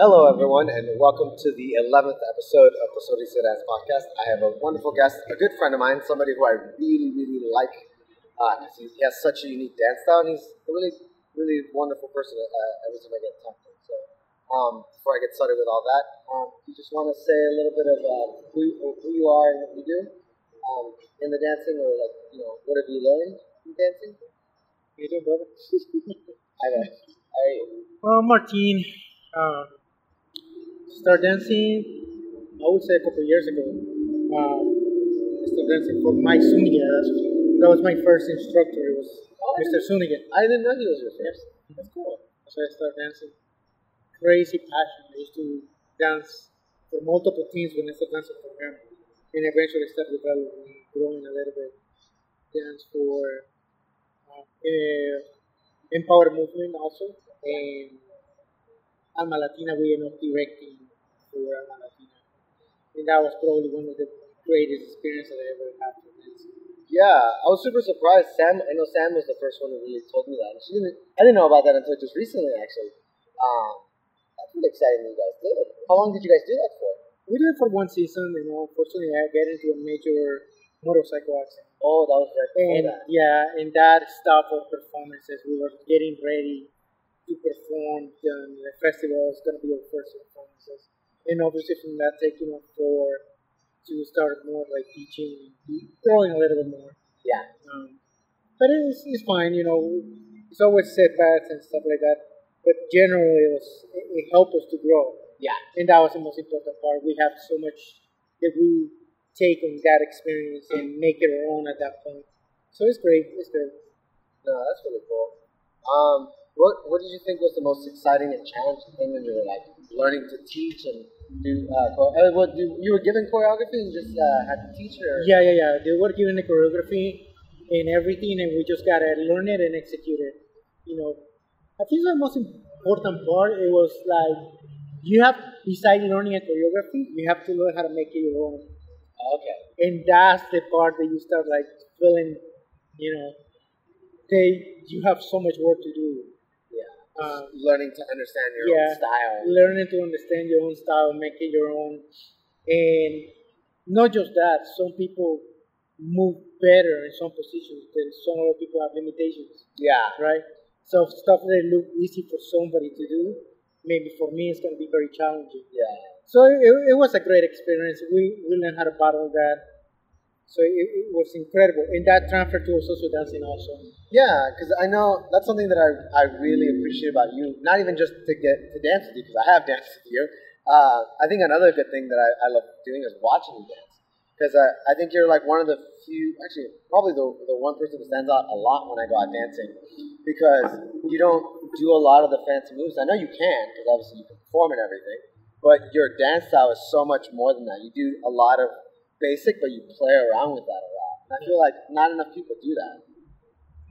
Hello, everyone, and welcome to the 11th episode of the Sodi Dance podcast. I have a wonderful guest, a good friend of mine, somebody who I really, really like. Uh, he has such a unique dance style, and he's a really, really wonderful person uh, every time I get to talk to him. So, um, before I get started with all that, um, you just want to say a little bit of uh, who, who you are and what you do um, in the dancing, or like, you know, what have you learned in dancing? How you doing, brother? I know. I, Well, Martin, uh, started dancing, I would say a couple of years ago. Uh, I started dancing for Mike Zuniga. That was my first instructor. It was Mr. Zuniga. I didn't know he was your first. That's cool. So I started dancing. Crazy passion. I used to dance for multiple teams when I started dancing for him. And eventually started developing, growing a little bit. Dance for uh, uh, Empower Movement also. And Alma Latina, we ended up directing for Alma Latina. And that was probably one of the greatest experiences I ever had for dancing. Yeah, I was super surprised. Sam, I know Sam was the first one who really told me that. She didn't. I didn't know about that until just recently, actually. Um, that's really exciting that you guys did. How long did you guys do that for? We did it for one season, you know. Unfortunately, I got into a major motorcycle accident. Oh, that was right And that. yeah, and that stopped our performances. We were getting ready to perform. And the festival was going to be our first performances. And obviously, from that, taking off for to start more like teaching, growing a little bit more. Yeah. Um, but it's, it's fine, you know. It's always setbacks and stuff like that. But generally, it, was, it, it helped us to grow. Yeah. And that was the most important part. We have so much that we take on that experience and make it our own at that point. So it's great. It's great. No, that's really cool. Um, what What did you think was the most exciting and challenging thing when you were like learning to teach and do? Uh, chore- uh, what you, you were given choreography and just uh, had to teach it? Yeah, yeah, yeah. They were given the choreography and everything, and we just gotta learn it and execute it. You know, I think the most important part it was like you have besides learning a choreography, you have to learn how to make it your own. Okay. and that's the part that you start like feeling, you know, they you have so much work to do. Um, Learning to understand your yeah, own style. learning to understand your own style, make it your own, and not just that. Some people move better in some positions than some other people have limitations, Yeah. right? So stuff that look easy for somebody to do, maybe for me it's going to be very challenging. Yeah. So it, it was a great experience. We, we learned how to battle that. So it, it was incredible. And that transferred to social dancing also. Yeah, because I know that's something that I, I really appreciate about you. Not even just to get to dance with you, because I have danced with you. Uh, I think another good thing that I, I love doing is watching you dance. Because I, I think you're like one of the few, actually, probably the, the one person who stands out a lot when I go out dancing. Because you don't do a lot of the fancy moves. I know you can, because obviously you can perform and everything. But your dance style is so much more than that. You do a lot of basic, but you play around with that a lot. And I feel like not enough people do that.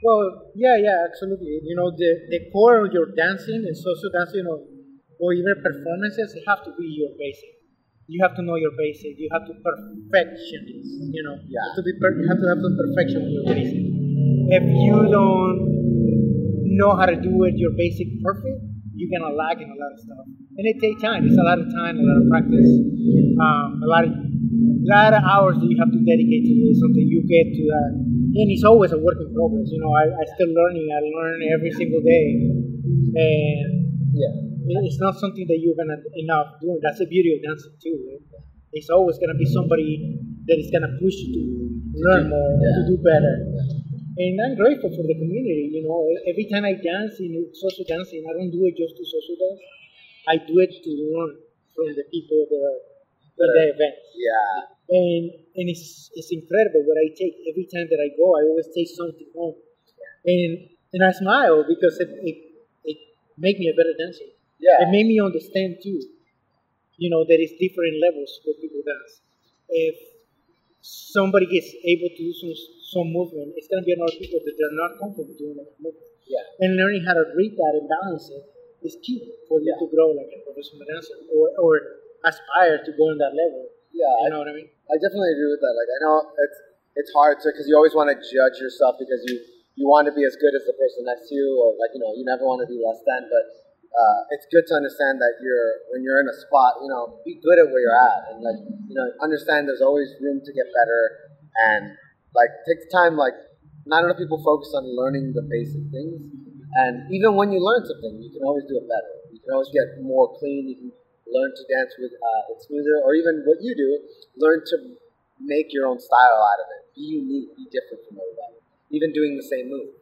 Well, yeah, yeah, absolutely. You know, the, the core of your dancing and social dancing or, or even performances, have to be your basic. You have to know your basic. You have to perfection it. You know, you Yeah. have to be per- you have to have some perfection in your basic. If you don't know how to do it, your basic perfect, you're gonna lag in a lot of stuff, and it takes time. It's a lot of time, a lot of practice, um, a lot of lot of hours that you have to dedicate to until you get to that. And it's always a work in progress. You know, I, I still learning. I learn every single day, and Yeah. it's not something that you're gonna end up doing. That's the beauty of dancing too. Right? It's always gonna be somebody that is gonna push you to learn more, yeah. to do better. And I'm grateful for the community. You know, every time I dance in social dancing, I don't do it just to social dance. I do it to learn from the people that are at the event. Yeah. And and it's it's incredible what I take every time that I go. I always take something home, and and I smile because it it, it make me a better dancer. Yeah. It made me understand too. You know, there is different levels where people dance. If somebody gets able to do some some movement, it's gonna be another people that they're not comfortable doing that movement. Yeah. And learning how to read that and balance it is key for you Yeah. to grow like a professional dancer or, or aspire to go in that level. Yeah. You I, know what I mean? I definitely agree with that. Like, I know it's it's hard to because you always want to judge yourself because you you want to be as good as the person next to you, or like you know you never want to be less than. But uh, it's good to understand that you're when you're in a spot, you know, be good at where you're at, and like you know, understand there's always room to get better, and like take the time. Like not enough people focus on learning the basic things, and even when you learn something, you can always do it better. You can always get more clean. You can learn to dance with uh, it smoother, or even what you do, learn to make your own style out of it. Be unique, be different from everybody. Even doing the same move.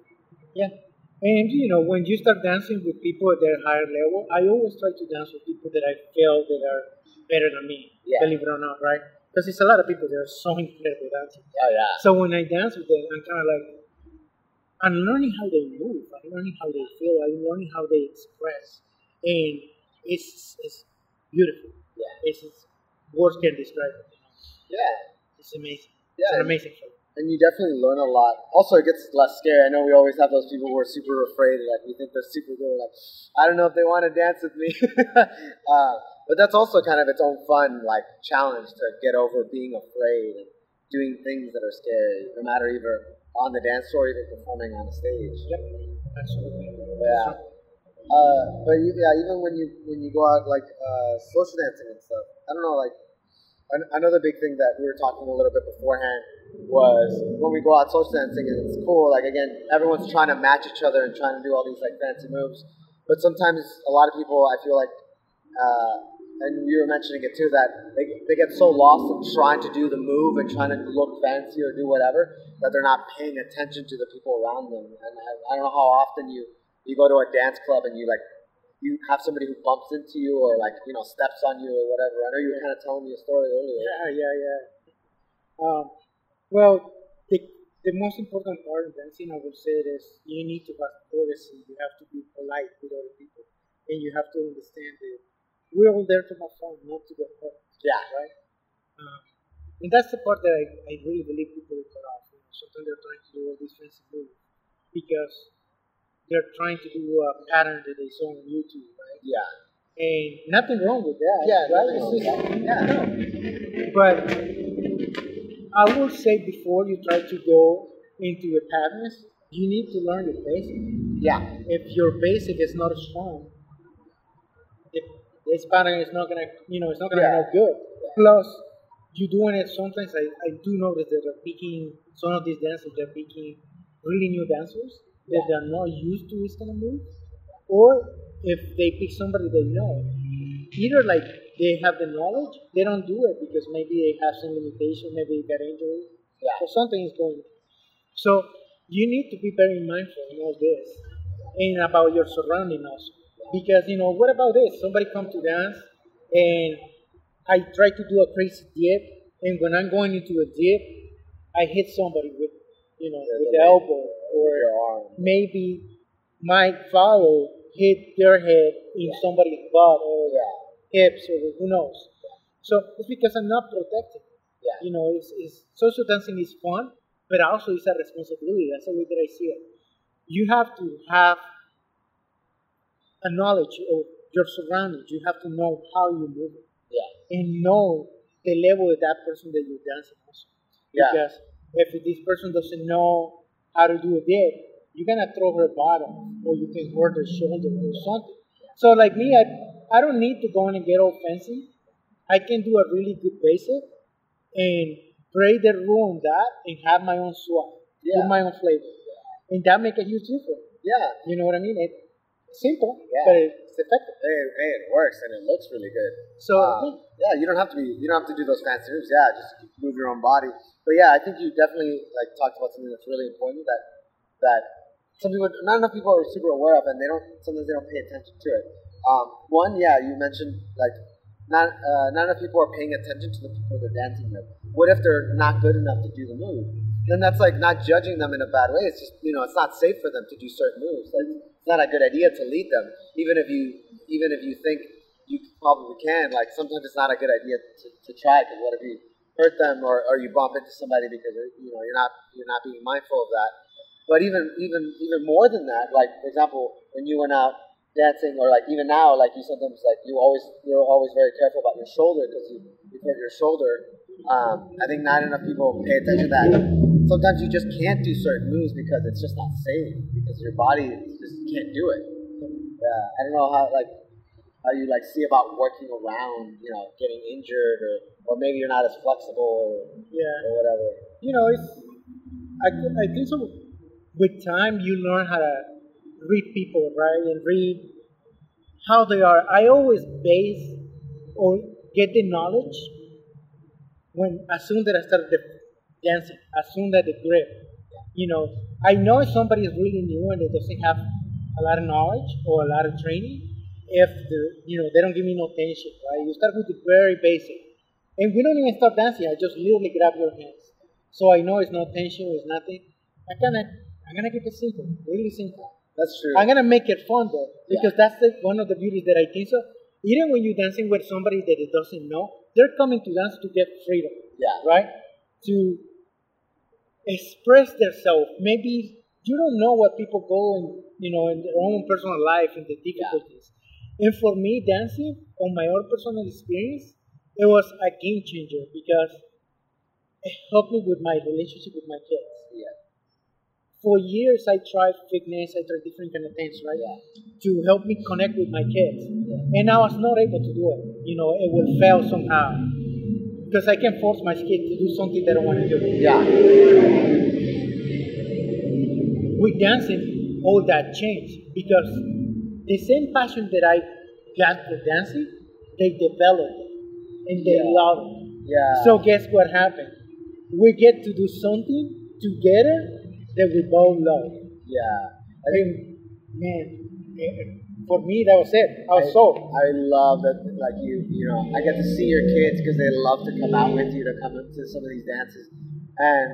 Yeah. And you know, when you start dancing with people at their higher level, I always try to dance with people that I feel that are better than me. Yeah. Believe it or not, right? Because it's a lot of people that are so incredible dancing. Oh yeah. So when I dance with them, I'm kind of like, I'm learning how they move. I'm learning how they feel. I'm learning how they express, and it's it's beautiful. Yeah. It's, it's words can't describe it. You know? Yeah. It's amazing. Yeah. It's an amazing show. and you definitely learn a lot. Also, it gets less scary. I know we always have those people who are super afraid, like we think they're super good. Like, I don't know if they want to dance with me. uh, but that's also kind of its own fun, like challenge to get over being afraid and doing things that are scary, no matter either on the dance floor or even performing on a stage. Yep. Absolutely. Yeah. Uh, but yeah, even when you when you go out like uh, social dancing and stuff, I don't know. Like an- another big thing that we were talking a little bit beforehand was when we go out social dancing and it's cool. Like again, everyone's trying to match each other and trying to do all these like fancy moves. But sometimes a lot of people, I feel like, uh, and you were mentioning it too, that they, they get so lost in trying to do the move and trying to look fancy or do whatever that they're not paying attention to the people around them. And I, I don't know how often you you go to a dance club and you like you have somebody who bumps into you or like you know steps on you or whatever. I know you were kind of telling me a story earlier. Yeah, yeah, yeah. Um, well, the, the most important part of dancing, I would say, is you need to have courtesy. You have to be polite with other people, and you have to understand that we're all there to have fun, not to get hurt. Yeah. Right. Um, and that's the part that I, I really believe people cut off. You know, sometimes they're trying to do all these fancy moves because they're trying to do a pattern that they saw on YouTube, right? Yeah. And nothing wrong with that. Yeah, right? It's just- that. no. But I will say before you try to go into your patterns, you need to learn your basic. Yeah. If your basic is not strong, if this pattern is not gonna, you know, it's not gonna Yeah. be good. Plus, you doing it sometimes. I, I do notice that they're picking some of these dancers. They're picking really new dancers that they're not used to this kind of move, or if they pick somebody they know, either like they have the knowledge, they don't do it because maybe they have some limitation, maybe they got injury, Yeah. or something is going. So you need to be very mindful in all this and about your surrounding also, because you know what about this? Somebody come to dance and I try to do a crazy dip, and when I'm going into a dip, I hit somebody with you know Yeah, with the elbow or maybe my follow hit their head in somebody's butt or Yeah. hips or who knows. So it's because I'm not protected. Yeah. You know, it's, it's social dancing is fun, but also it's a responsibility. That's the way that I see it. You have to have a knowledge of your surroundings. You have to know how you move Yeah. and know the level of that person that you're dancing also. Yeah. Because if this person doesn't know how to do a dip, you're gonna throw her bottom, or you can hurt her shoulder or something. So like me, I I don't need to go in and get all fancy. I can do a really good basic and break the rule on that and have my own swag, Yeah. do my own flavor, and that make a huge difference. Yeah. You know what I mean? It's simple, Yeah. but it's effective. Hey, hey, it works and it looks really good. So Um, yeah, you don't have to be. You don't have to do those fancy moves. Yeah, just move your own body. But yeah, I think you definitely like talked about something that's really important that that some people, not enough people are super aware of, and they don't. Sometimes they don't pay attention to it. Um, one, yeah, you mentioned like not uh, not enough people are paying attention to the people they're dancing with. What if they're not good enough to do the move? Then that's like not judging them in a bad way. It's just you know it's not safe for them to do certain moves. Like not a good idea to lead them, even if you even if you think you probably can. Like sometimes it's not a good idea to, to try because what if you hurt them or, or you bump into somebody because you know you're not you're not being mindful of that. But even even even more than that, like for example, when you went out dancing or like even now, like you sometimes like you always you're always very careful about your shoulder because you you hurt your shoulder. Um, I think not enough people pay attention to that. Sometimes you just can't do certain moves because it's just not safe because your body just can't do it. Yeah, I don't know how like how you like see about working around, you know, getting injured or or maybe you're not as flexible or, Yeah. or whatever. You know, it's I, I think so. With time, you learn how to read people, right, and read how they are. I always base or get the knowledge when as soon that I started the dancing, as soon that the grip. You know, I know if somebody is really new and they doesn't have a lot of knowledge or a lot of training, if the you know they don't give me no tension, right? You start with the very basic, and we don't even start dancing. I just literally grab your hands, so I know it's no tension, it's nothing. I gonna I'm gonna keep it simple, really simple. That's true. I'm gonna make it fun though, because that's the, one of the beauties that I think so. Even when you're dancing with somebody that it doesn't know, they're coming to dance to get freedom, yeah. right? To express themselves. Maybe you don't know what people go and you know in their own personal life and the difficulties. And for me, dancing on my own personal experience, it was a game changer because it helped me with my relationship with my kids Yeah. for years I tried fitness, I tried different kind of things, right? Yeah. To help me connect with my kids. And I was not able to do it. You know, it will fail somehow. Because I can force my kid to do something they don't want to do. Yeah. With dancing, all that changed. Because the same passion that I got for dancing, they developed and they Yeah. love it. Yeah. So guess what happened? We get to do something together that we both love. yeah. I think, man, eh, for me that was it. I was sold. I love that, like you, you know, I get to see your kids because they love to come out with you to come to some of these dances. And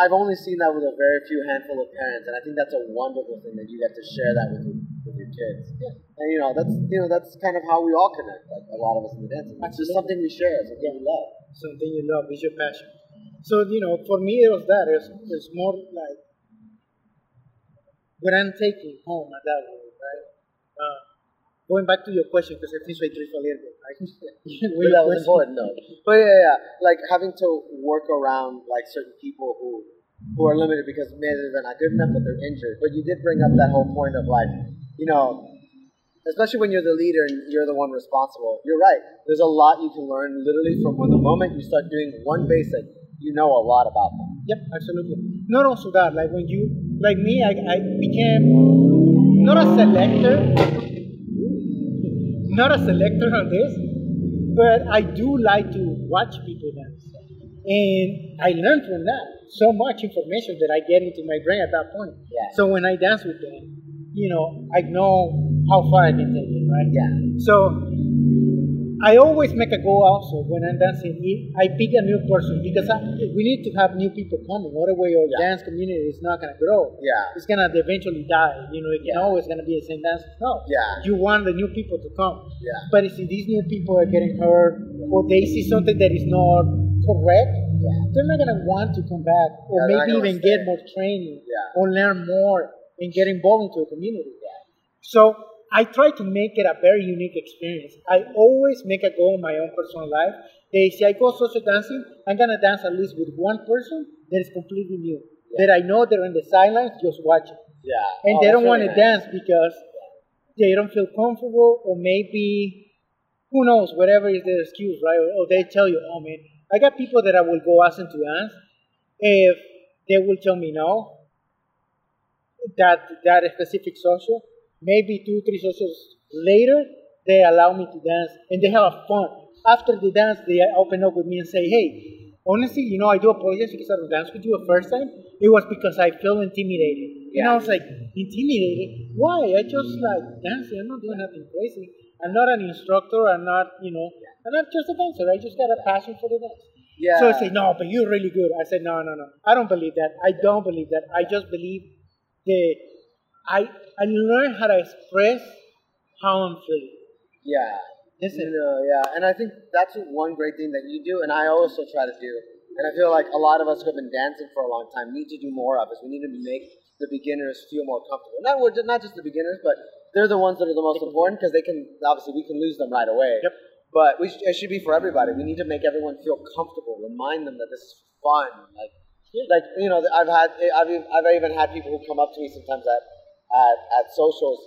I've only seen that with a very few handful of parents, and I think that's a wonderful thing that you get to share that with your, with your kids. And you know, that's you know, that's kind of how we all connect. Like a lot of us in the dancing, it's just something we share, something we love. Something you love is your passion. So you know, for me it was that. It's it's more like what I'm taking home at that? Uh, going back to your question because I think I drift a little bit. Right? But that was important, though. But yeah, yeah, like having to work around like certain people who who are limited because maybe they're not good enough, but they're injured. But you did bring up that whole point of like, you know, especially when you're the leader and you're the one responsible. You're right. There's a lot you can learn literally from when the moment you start doing one basic, you know a lot about them. Yep, absolutely. Not also that, like when you, like me, I, I became not a selector, not a selector on this, but I do like to watch people dance. And I learned from that so much information that I get into my brain at that point. Yeah. So when I dance with them, you know, I know how far I can take it, right? Yeah. So I always make a goal also when I'm dancing. I pick a new person because I, we need to have new people coming. Otherwise, our Yeah. dance community is not going to grow. Yeah. It's going to eventually die. You know, it can Yeah. always going to be the same dance. No. Yeah. You want the new people to come. Yeah. But if these new people are getting hurt or they see something that is not correct, yeah. they're not going to want to come back or they're maybe even stay. get more training Yeah. or learn more and get involved into a community. Yeah. So I try to make it a very unique experience. I always make a goal in my own personal life. They say I go social dancing, I'm gonna dance at least with one person that is completely new. That I know they're in the sidelines just watching. Yeah. And Oh, they don't want really to nice. dance because they don't feel comfortable or maybe who knows, whatever is their excuse, right? Or, or they tell you, oh man, I got people that I will go ask them to dance. If they will tell me no, that that specific social, maybe two, three socials later, they allow me to dance and they have fun. After the dance, they open up with me and say, hey, honestly, you know, I do apologize because I don't dance with you the first time. It was because I feel intimidated. And I was like, intimidated? Why? I just like dancing. I'm not doing nothing crazy. I'm not an instructor. I'm not, you know, I'm not just a dancer. I just got a passion for the dance. Yeah. So I say, no, but you're really good. I said, no, no, no. I don't believe that. I don't believe that. I just believe that I I learned how to express how I'm feeling. Yeah. That's You know, yeah, and I think that's one great thing that you do, and I also try to do. And I feel like a lot of us who have been dancing for a long time need to do more of it. We need to make the beginners feel more comfortable. Not not just the beginners, but they're the ones that are the most important because they can obviously we can lose them right away. Yep. But we sh- it should be for everybody. We need to make everyone feel comfortable. Remind them that this is fun. Like, like you know, I've had I've even, I've even had people who come up to me sometimes at at, at socials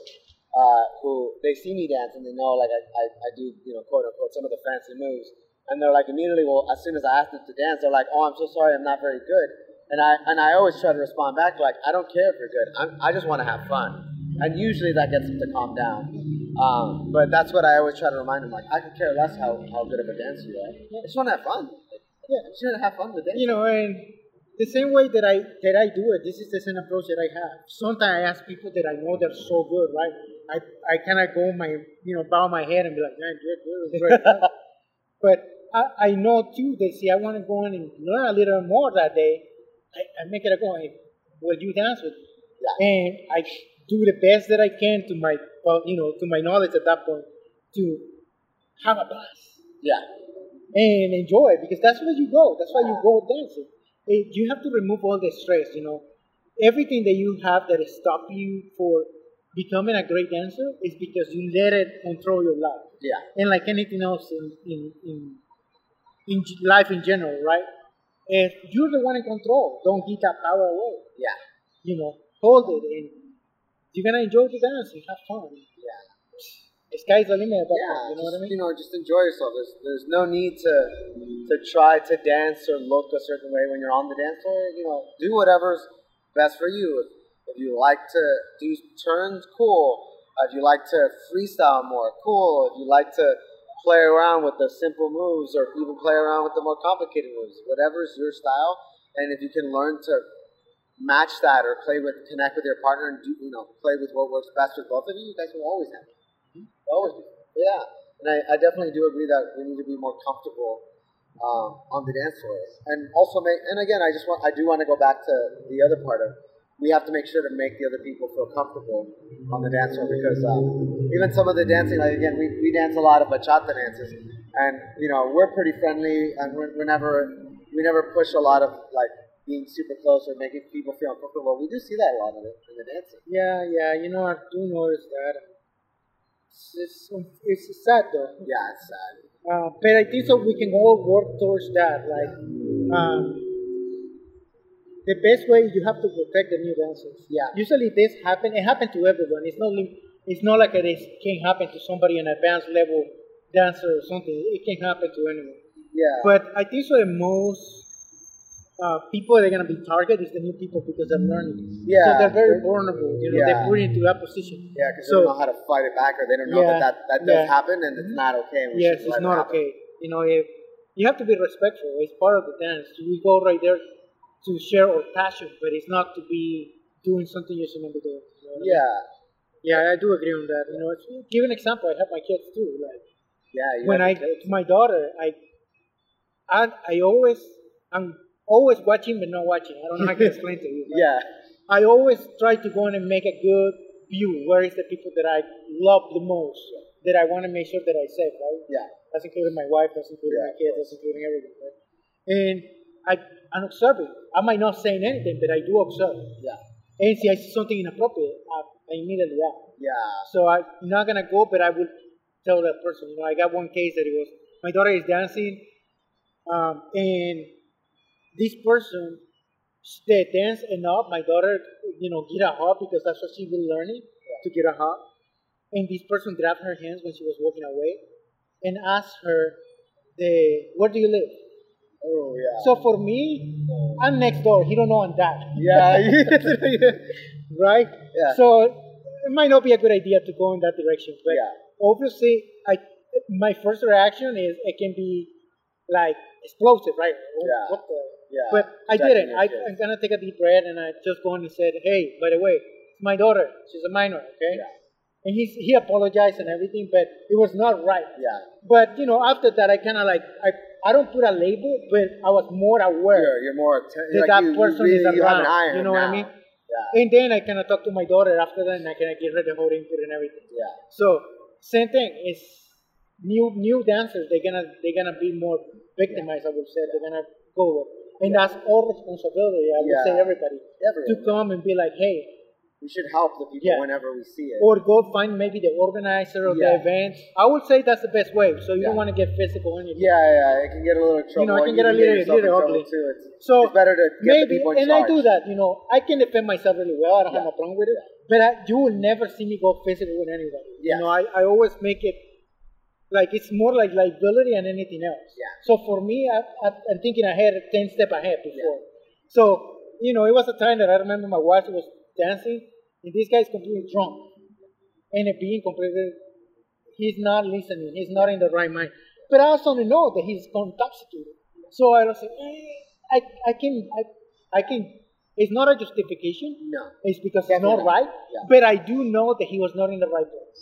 uh, who they see me dance and they know like I, I, I do you know quote unquote some of the fancy moves, and they're like immediately well as soon as I ask them to dance, they're like, oh I'm so sorry, I'm not very good, and I and I always try to respond back like I don't care if you're good, I'm, I just want to have fun, and usually that gets them to calm down. Um, but that's what I always try to remind them like I could care less how, how good of a dancer you are, I just want to have fun. Yeah, I just want to have fun with dancing. You know, and the same way that I that I do it, this is the same approach that I have. Sometimes I ask people that I know they're so good, right? I, I kind of go my you know bow my head and be like, man, you're good, but I, I know too. They see I want to go in and learn a little more that day. I, I make it a go. Hey, will you dance with me? Yeah. And I do the best that I can to my well, you know to my knowledge at that point to have a blast Yeah, and enjoy it because that's where you go. That's why you go dancing. Eh, You have to remove all the stress. You know, everything that you have that is stopping you for becoming a great dancer is because you let it control your life. yeah, And like anything else in in in, in life in general, right? If you're the one in control, don't give that power away. yeah, You know, hold it and you're gonna enjoy the dance and have fun. yeah. The sky's the limit Yeah, point. You know what I just, mean? You know, just enjoy yourself. There's there's no need to to try to dance or look a certain way when you're on the dance floor. You know, do whatever's best for you. If, if you like to do turns, cool. If you like to freestyle more, cool. If you like to play around with the simple moves or even play around with the more complicated moves, whatever's your style, and if you can learn to match that or play with connect with your partner and do you know play with what works best with both of you, you guys will always have. Always. Yeah. And I, I definitely do agree that we need to be more comfortable um, on the dance floor. And also make and again I just want I do want to go back to the other part of we have to make sure to make the other people feel comfortable on the dance floor because um, even some of the dancing like again we, we dance a lot of bachata dances and you know we're pretty friendly and we're, we're never we never push a lot of like being super close or making people feel uncomfortable. We do see that a lot of it in the dancing. Yeah, yeah, you know, I do notice that. It's, it's, sad though. Yeah, it's sad. Uh, but I think so we can all work towards that. Like, um, the best way you have to protect the new dancers. Yeah. Usually this happen. It happened to everyone. It's not. It's not like it is, can happen to somebody an advanced level dancer or something. It can happen to anyone. Yeah. But I think so. The most uh, people that are gonna be targeted is the new people because they're learning. Yeah. So they're very vulnerable. You know, Yeah. they're put into that position. Yeah, because So- they don't know how to fight it back, or they don't know Yeah, that that, that does yeah. happen, and it's not okay. We yes, it's let it not okay. You know, if you have to be respectful. It's part of the dance. We go right there to share our passion, but it's not to be doing something you shouldn't be doing. You know what I mean? Yeah, yeah, I do agree on that. You know, it's, give an example. I have my kids too. Like yeah. You when I my daughter, I, I, I always, I'm always watching but not watching. I don't know how can explain to you. yeah, I always try to go in and make a good view. Where is the people that I love the most? That I want to make sure that I save, right? yeah, That's including my wife, that's including Yeah, my kids, that's including everything. Right? And I, I'm observing. I might not say anything, but I do observe. yeah, And see I see something inappropriate, I, I immediately act. yeah, So I'm not gonna go, but I will tell that person. You know, I got one case that it was my daughter is dancing, um, and this person they dance enough. My daughter, you know, get a hug because that's what she was learning to get a hug. And this person grabbed her hands when she was walking away, and asked her, "The where do you live?" oh yeah, So for me, I'm next door. He don't know I'm that. yeah, right? Yeah. So it might not be a good idea to go in that direction. But Yeah. obviously, I my first reaction is it can be like explosive, right? What- Yeah. What the? Yeah. But I didn't. I, I'm gonna take a deep breath and I just go in and said, "Hey, by the way, it's my daughter. She's a minor, okay?" Yeah. And he he apologized and everything, but it was not right. yeah, But you know, after that, I kind of like I I don't put a label, but I was more aware you're, you're more atten- that like that you, you person really, is you around. on You know what I mean? Yeah, And then I kind of talk to my daughter after that, and I kind of give her the whole input and everything. yeah, So same thing. It's new new dancers. They're gonna they're gonna be more victimized. I would say they're gonna go, and that's all responsibility. I would Yeah. say everybody to come and be like, hey, we should help the people Yeah. whenever we see it. or go find maybe the organizer of the event. I would say that's the best way. So you don't want to get physical anything. yeah, yeah, it can get a little trouble. You know, it can get a little- in little ugly. Too. It's, So it's better to get the maybe, people in and I do that. You know, I can defend myself really well. I don't have Yeah. no problem with it. But I, you will never see me go physical with anybody. Yeah. You know, I, I always make it like it's more like liability and anything else. Yeah. So for me, I, I, I'm thinking ahead, ten step ahead before. Yeah. So you know, it was a time that I remember my wife was dancing, and this guy is completely drunk, and being completely, he's not listening, he's not in the right mind. But I also know that he's intoxicated. So I was like, eh, I, I can, I, I can. It's not a justification. No. It's because it's not not. right. Yeah. But I do know that he was not in the right place.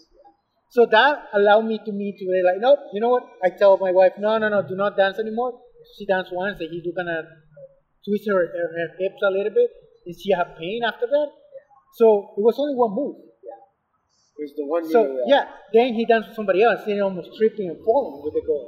So that allowed me to me to be like, nope, you know what? I tell my wife, no, no, no, do not dance anymore. She danced once, and he do kind of twist her, her, her hips a little bit, and she had pain after that. So it was only one move. Yeah. It was the one So yeah, then he danced with somebody else, and almost tripping and falling with the girl.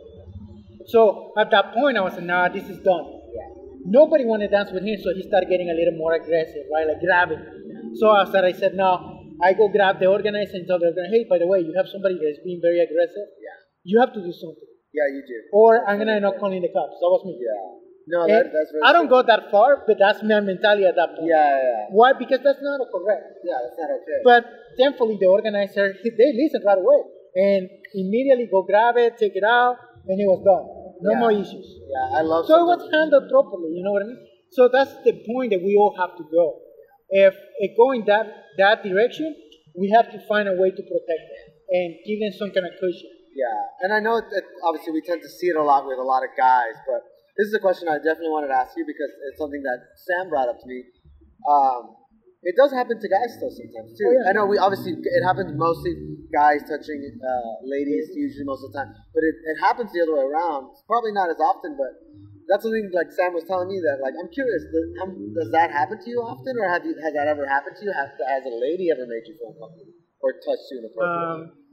So at that point, I was like, nah, this is done. Yeah. Nobody wanted to dance with him, so he started getting a little more aggressive, right? Like grabbing. So after I said, no, I go grab the organizer and tell the organizer, hey, by the way, you have somebody that's being very aggressive. Yeah. You have to do something. Yeah, you do. Or I'm gonna end up calling the cops. That was me. Yeah. No, And that, that's very I don't go that far, but that's my mentality at that point. Yeah, yeah, Why? Because that's not correct. yeah. That's not okay. But thankfully, the organizer they listened right away and immediately go grab it, take it out, and it was done. No Yeah. more issues. yeah, I love. So it was handled properly. You know what I mean? So that's the point that we all have to go. If going that that direction, we have to find a way to protect them and give them some kind of cushion. Yeah, and I know that obviously we tend to see it a lot with a lot of guys, but this is a question I definitely wanted to ask you because it's something that Sam brought up to me. Um, it does happen to guys still sometimes too. Oh, yeah. I know we obviously it happens mostly guys touching uh, ladies usually most of the time, but it, it happens the other way around. It's probably not as often, but that's something like Sam was telling me that like I'm curious. Does, um, does that happen to you often, or have you has that ever happened to you? Has, has a lady ever made you feel uncomfortable or touched you inappropriately? Um,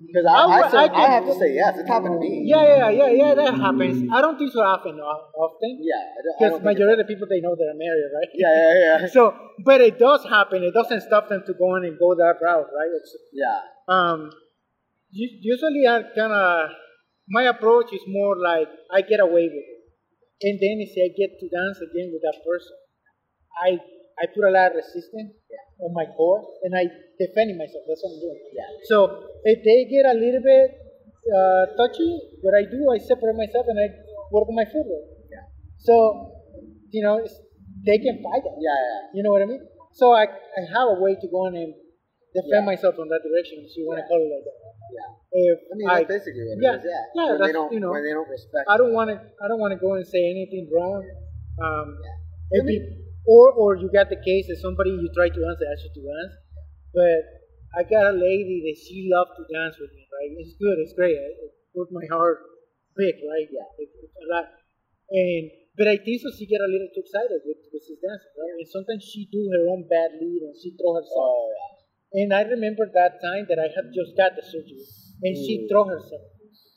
Because I, I I, I I, have to say yes. It's happened to me. yeah, yeah, yeah, yeah. That happens. I don't think so often. uh, Often. Yeah. I don't, I Because majority of the people they know I'm married, right? yeah, yeah, yeah. So, but it does happen. It doesn't stop them to go on and go that route, right? It's, yeah. um, usually I kind of my approach is more like I get away with it, and then if I get to dance again with that person, I I put a lot of resistance on my core, and I defending myself. That's what I'm doing. Yeah. So if they get a little bit uh, touchy, what I do, I separate myself and I work on my footwork. Yeah. So, you know, it's, they can fight it. Yeah, yeah. You know what I mean? So I, I have a way to go on and defend Yeah. myself on that direction, if you want to call it like that. Yeah. If I mean, I, that's basically what yeah, it is. Yeah. yeah, when they don't, you know, when they don't respect. I don't want to, I don't want to go and say anything wrong. Um, if mean- or or you got the case that somebody you try to answer asked you to dance, but I got a lady that she loved to dance with me. Right? It's good. It's great. It, it put my heart big. Right? Yeah. It, it's a lot. And but I think so she get a little too excited with with his dancing. Right? And sometimes she do her own bad lead and she throw herself. Oh, yeah. And I remember that time that I had just got the surgery, and she Mm. threw herself.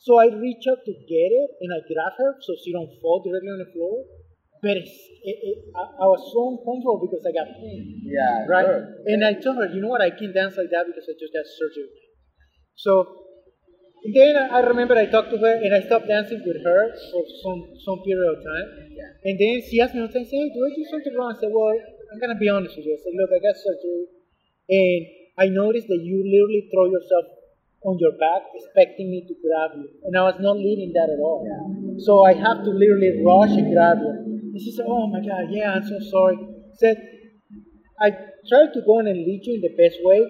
So I reach out to get it, and I grab her so she don't fall directly on the floor. But it's, it, it, I, I was so uncomfortable because I got pain, Yeah. right? Sure. And I told her, you know what, I can't dance like that because I just got surgery. So then I remember I talked to her, and I stopped dancing with her for some some period of time. Yeah. And then she asked me one time, say, hey, do I do something wrong? I said, well, I'm gonna be honest with you. I said, look, I got surgery, and I noticed that you literally throw yourself on your back, expecting me to grab you, and I was not leading that at all. Yeah. So I have to literally rush and grab you. And she said, oh my God, yeah, I'm so sorry. said, I try to go in and lead you in the best way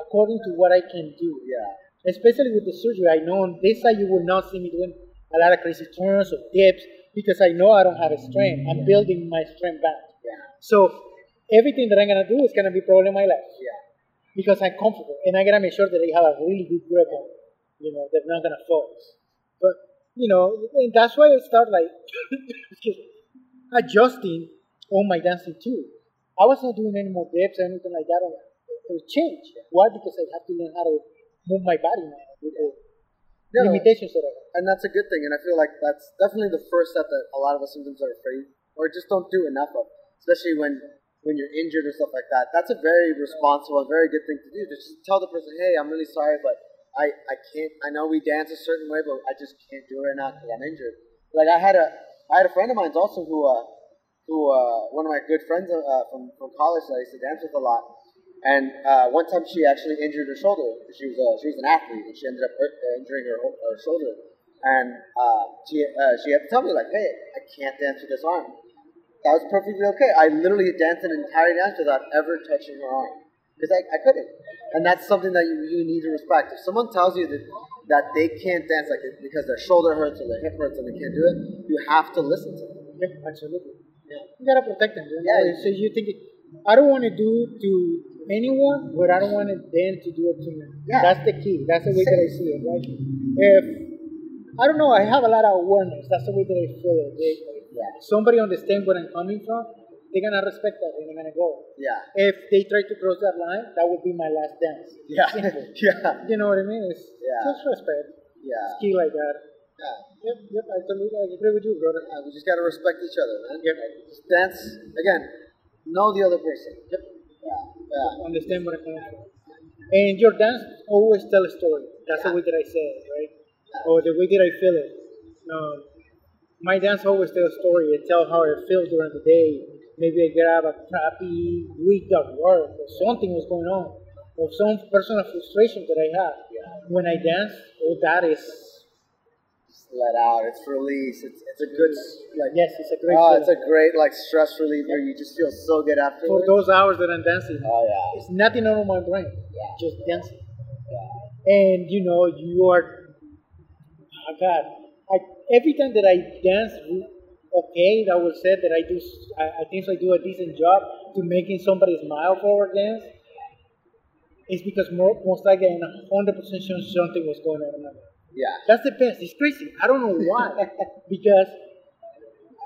according to what I can do. Yeah. Especially with the surgery, I know on this side you will not see me doing a lot of crazy turns or dips because I know I don't have a strength. I'm building my strength back. Yeah. So everything that I'm gonna do is gonna be probably my left Yeah. Because I'm comfortable and I gotta make sure that they have a really good grip on it. You know, they're not gonna fall. But you know, and that's why I start like adjusting on my dancing too. I was not doing any more dips or anything like that. It would change. Why? Because I have to learn how to move my body now with the No, limitations that I have. and that's a good thing. And I feel like that's definitely the first step that a lot of us sometimes are afraid or just don't do enough of. Especially when when you're injured or stuff like that. That's a very responsible and very good thing to do. To just tell the person, hey, I'm really sorry, but I, I can't. I know we dance a certain way, but I just can't do it right now because I'm injured. Like I had a I had a friend of mine also who uh, who uh, one of my good friends uh, from from college that I used to dance with a lot. And uh, one time she actually injured her shoulder. She was she was an athlete, and she ended up hurt, uh, injuring her, her shoulder. And uh, she uh, she had to tell me like, hey, I can't dance with this arm. That was perfectly okay. I literally danced an entire dance without ever touching her arm because I, I couldn't. And that's something that you really need to respect. If someone tells you that that they can't dance like it because their shoulder hurts or their hip hurts and they can't do it, you have to listen to them. Yeah, absolutely. Yeah. You gotta protect them. You know? Yeah. So you think I don't want to do to anyone what I don't want them to do it to me. Yeah. That's the key. That's the way that I see it. Right? If I don't know, I have a lot of awareness. That's the way that I feel it. They, Yeah. somebody understand where I'm coming from, they're gonna respect that and they're gonna go. Yeah. If they try to cross that line, that would be my last dance. Yeah. Simple. yeah. You know what I mean? It's Yeah. just respect. Yeah. Key like that. Yeah. Yep, yep, I totally I agree with you, brother. Yeah, we just gotta respect each other, man. Yep. Just dance again. Know the other person. Yep. Yeah. Yeah. Understand where I'm coming from. And your dance always tell a story. That's the way that I say it, right? Or the way that I feel it. Um, my dance always tell a story. It tell how I feel during the day. Maybe I grab a crappy week at work or something was going on. Or some personal frustration that I have. When I dance, oh that is Just let out. It's release. It's it's a good like. yes, it's a great Oh, feeling. it's a great like stress reliever. You just feel so good after. for those hours that I'm dancing. Oh yeah. It's nothing on my brain. Yeah. Just dancing. Yeah. And you know, you are oh God. Every time that I dance okay, that was said that I do I, I think I do a decent job to making somebody smile for our dance. It's because more, most likely I'm hundred percent sure something was going on in my life. Yeah. That's the best. It's crazy. I don't know why. because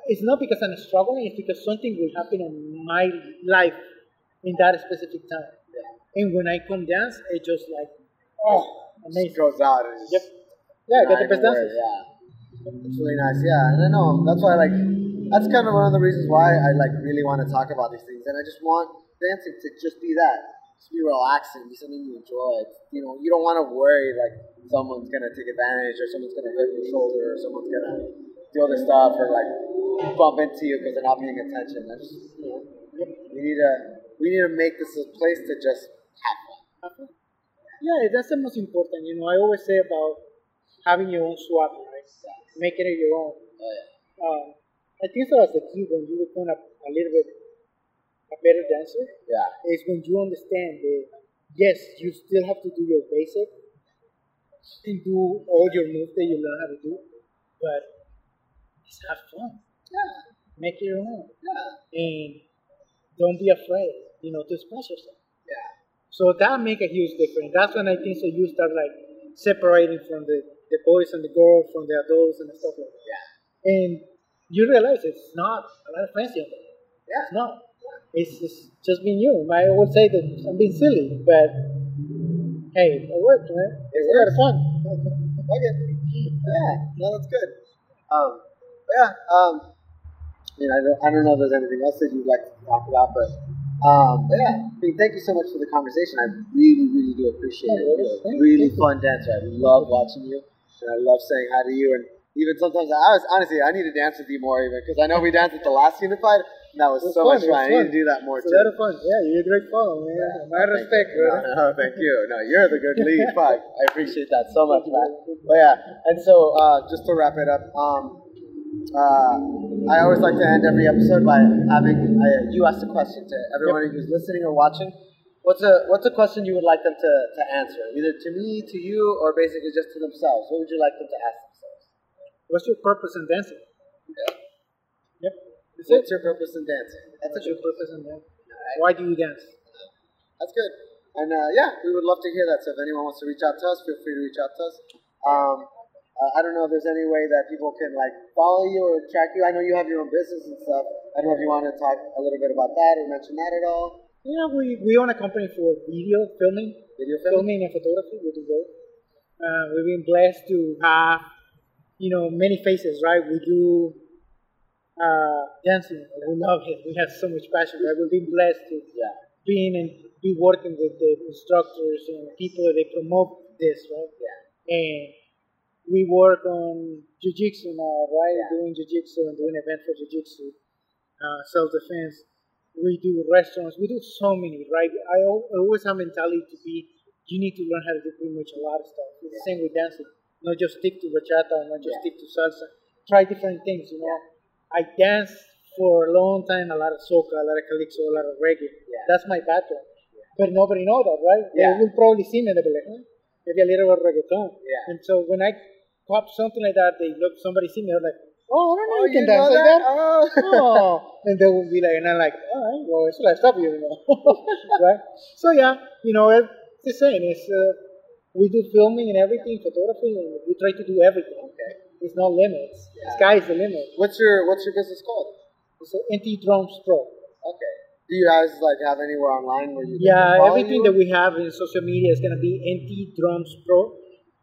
it's not because I'm struggling, it's because something will happen in my life in that specific time. And when I come dance, it's just like, oh, It amazing. goes out. Yep. Yeah, I got the best dances. Yeah. It's really nice. Yeah, and I know that's why like that's kind of one of the reasons why I like really want to talk about these things, and I just want dancing to just be that, just be relaxing, be something you enjoy. It's, you know, you don't want to worry like someone's gonna take advantage or someone's gonna hurt your shoulder or someone's gonna do other stuff or like bump into you because they're not paying attention. I just you know, we need to we need to make this a place to just have fun. Yeah, that's the most important. You know, I always say about having your own swap, right? Making it your own. Oh yeah. Um, I think that was the key when you become a, a little bit a better dancer. Yeah. is when you understand that yes, you still have to do your basic and do all your moves that you learn how to do, but just have fun. Yeah. Make it your own. Yeah. And don't be afraid, you know, to express yourself. Yeah. So that make a huge difference. That's when I think so you start like separating from the, the boys and the girls from the adults and stuff like that. Yeah. And you realize it's not a lot of fancy on there. Yeah. It's not. It's, it's just being you. I would say that I'm being silly, but hey, it worked, man. It It's a lot of fun. Okay. Yeah, no, that's good. Um, yeah. Um, I mean, I don't, I don't know if there's anything else that you'd like to talk about, but um, but yeah. I mean, thank you so much for the conversation. I really, really do appreciate it. Yeah, really fun dancer. I love watching you, and I love saying hi to you. And even sometimes, I was honestly, I need to dance with you more, even because I know we danced at the last Unified, and that was was so fun, much fun. I need fun. to do that more It's a too. lot of fun. Yeah, you're a great follow, man. My Thank respect, you. brother. No, thank you. No, you're the good lead. Fuck. I appreciate that so much, man. But yeah, and so uh, just to wrap it up, um, uh, I always like to end every episode by having uh, you ask a question to everyone who's listening or watching. What's a what's a question you would like them to, to answer, either to me, to you, or basically just to themselves? What would you like them to ask themselves? What's your purpose in dancing? Yeah. Yep. That's What's it. your purpose in dancing? That's a What's your purpose in dancing? Alright. Why do you dance? That's good. And uh, yeah, we would love to hear that. So if anyone wants to reach out to us, feel free to reach out to us. Um, uh, I don't know if there's any way that people can like follow you or track you. I know you have your own business and stuff. I don't know if you want to talk a little bit about that or mention that at all. Yeah, we, we own a company for video filming, Video filming. filming and photography. We do both. Uh, we've been blessed to have, you know, many faces, right? We do uh, dancing. We love it. We have so much passion. Right? We've been blessed to Yeah. being and be working with the instructors and people that promote this, right? Yeah. And we work on jiu-jitsu now, right? Yeah. Doing jiu-jitsu and doing events for jiu-jitsu, uh, self-defense. We do restaurants. We do so many, right? I always have mentality to be. You need to learn how to do pretty much a lot of stuff. It's the same with dancing. Not just stick to bachata, not just Yeah. stick to salsa. Try different things. You know, I danced for a long time. A lot of soca, a lot of calypso, a lot of reggae. Yeah. That's my background. But nobody know that, right? Yeah. They will probably see me they'll be like, maybe a little bit of reggaeton. Yeah. And so when I pop something like that, they look, somebody see me, they're like, oh, I don't know, Oh, you can you dance like that? that. Oh. Oh. and they would be like, and I'm like, all right, well, should I stop you? you know? right? So yeah, you know, it's the same. It's, uh, we do filming and everything, photography, and we try to do everything. Okay. There's no limits. Yeah. The sky is the limit. What's your What's your business called? It's an NT Drums Pro. Okay. Do you guys like have anywhere online where you? Yeah, everything you? that we have in social media is gonna be NT Drums Pro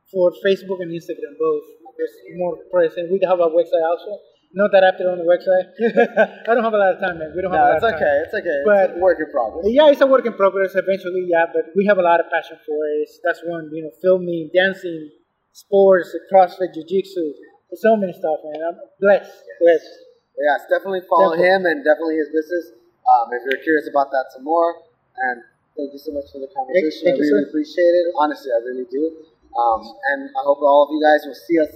for Facebook and Instagram both. There's more present. We have a website also. Not that after on the website. I don't have a lot of time, man. We don't have No, a lot it's of time. okay. It's okay. But- it's a work in progress. Yeah, it's a work in progress eventually, yeah, but we have a lot of passion for it. That's one, you know, filming, dancing, sports, CrossFit, Jiu-Jitsu. There's so many stuff, man. I'm blessed. Blessed. Yes, definitely follow Definitely. him and definitely his business. Um, if you're curious about that some more, and thank you so much for the conversation. thank I you, really sir. appreciate it. Honestly, I really do. Um, and I hope all of you guys will see us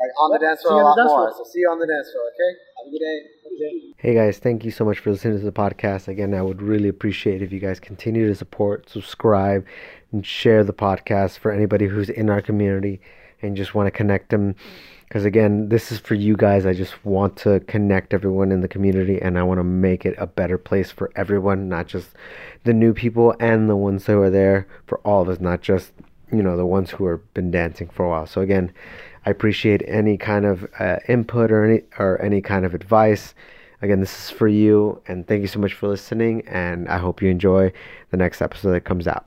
like on the dance floor a lot more. floor. So see you on the dance floor. Okay. Have a good day. Okay. Hey guys, thank you so much for listening to the podcast. Again, I would really appreciate if you guys continue to support, subscribe, and share the podcast for anybody who's in our community and just want to connect them. Because again, this is for you guys. I just want to connect everyone in the community and I want to make it a better place for everyone, not just the new people and the ones who are there for all of us, not just, you know, the ones who have been dancing for a while. So again, I appreciate any kind of uh, input or any or any kind of advice. Again, this is for you, and thank you so much for listening. And I hope you enjoy the next episode that comes out.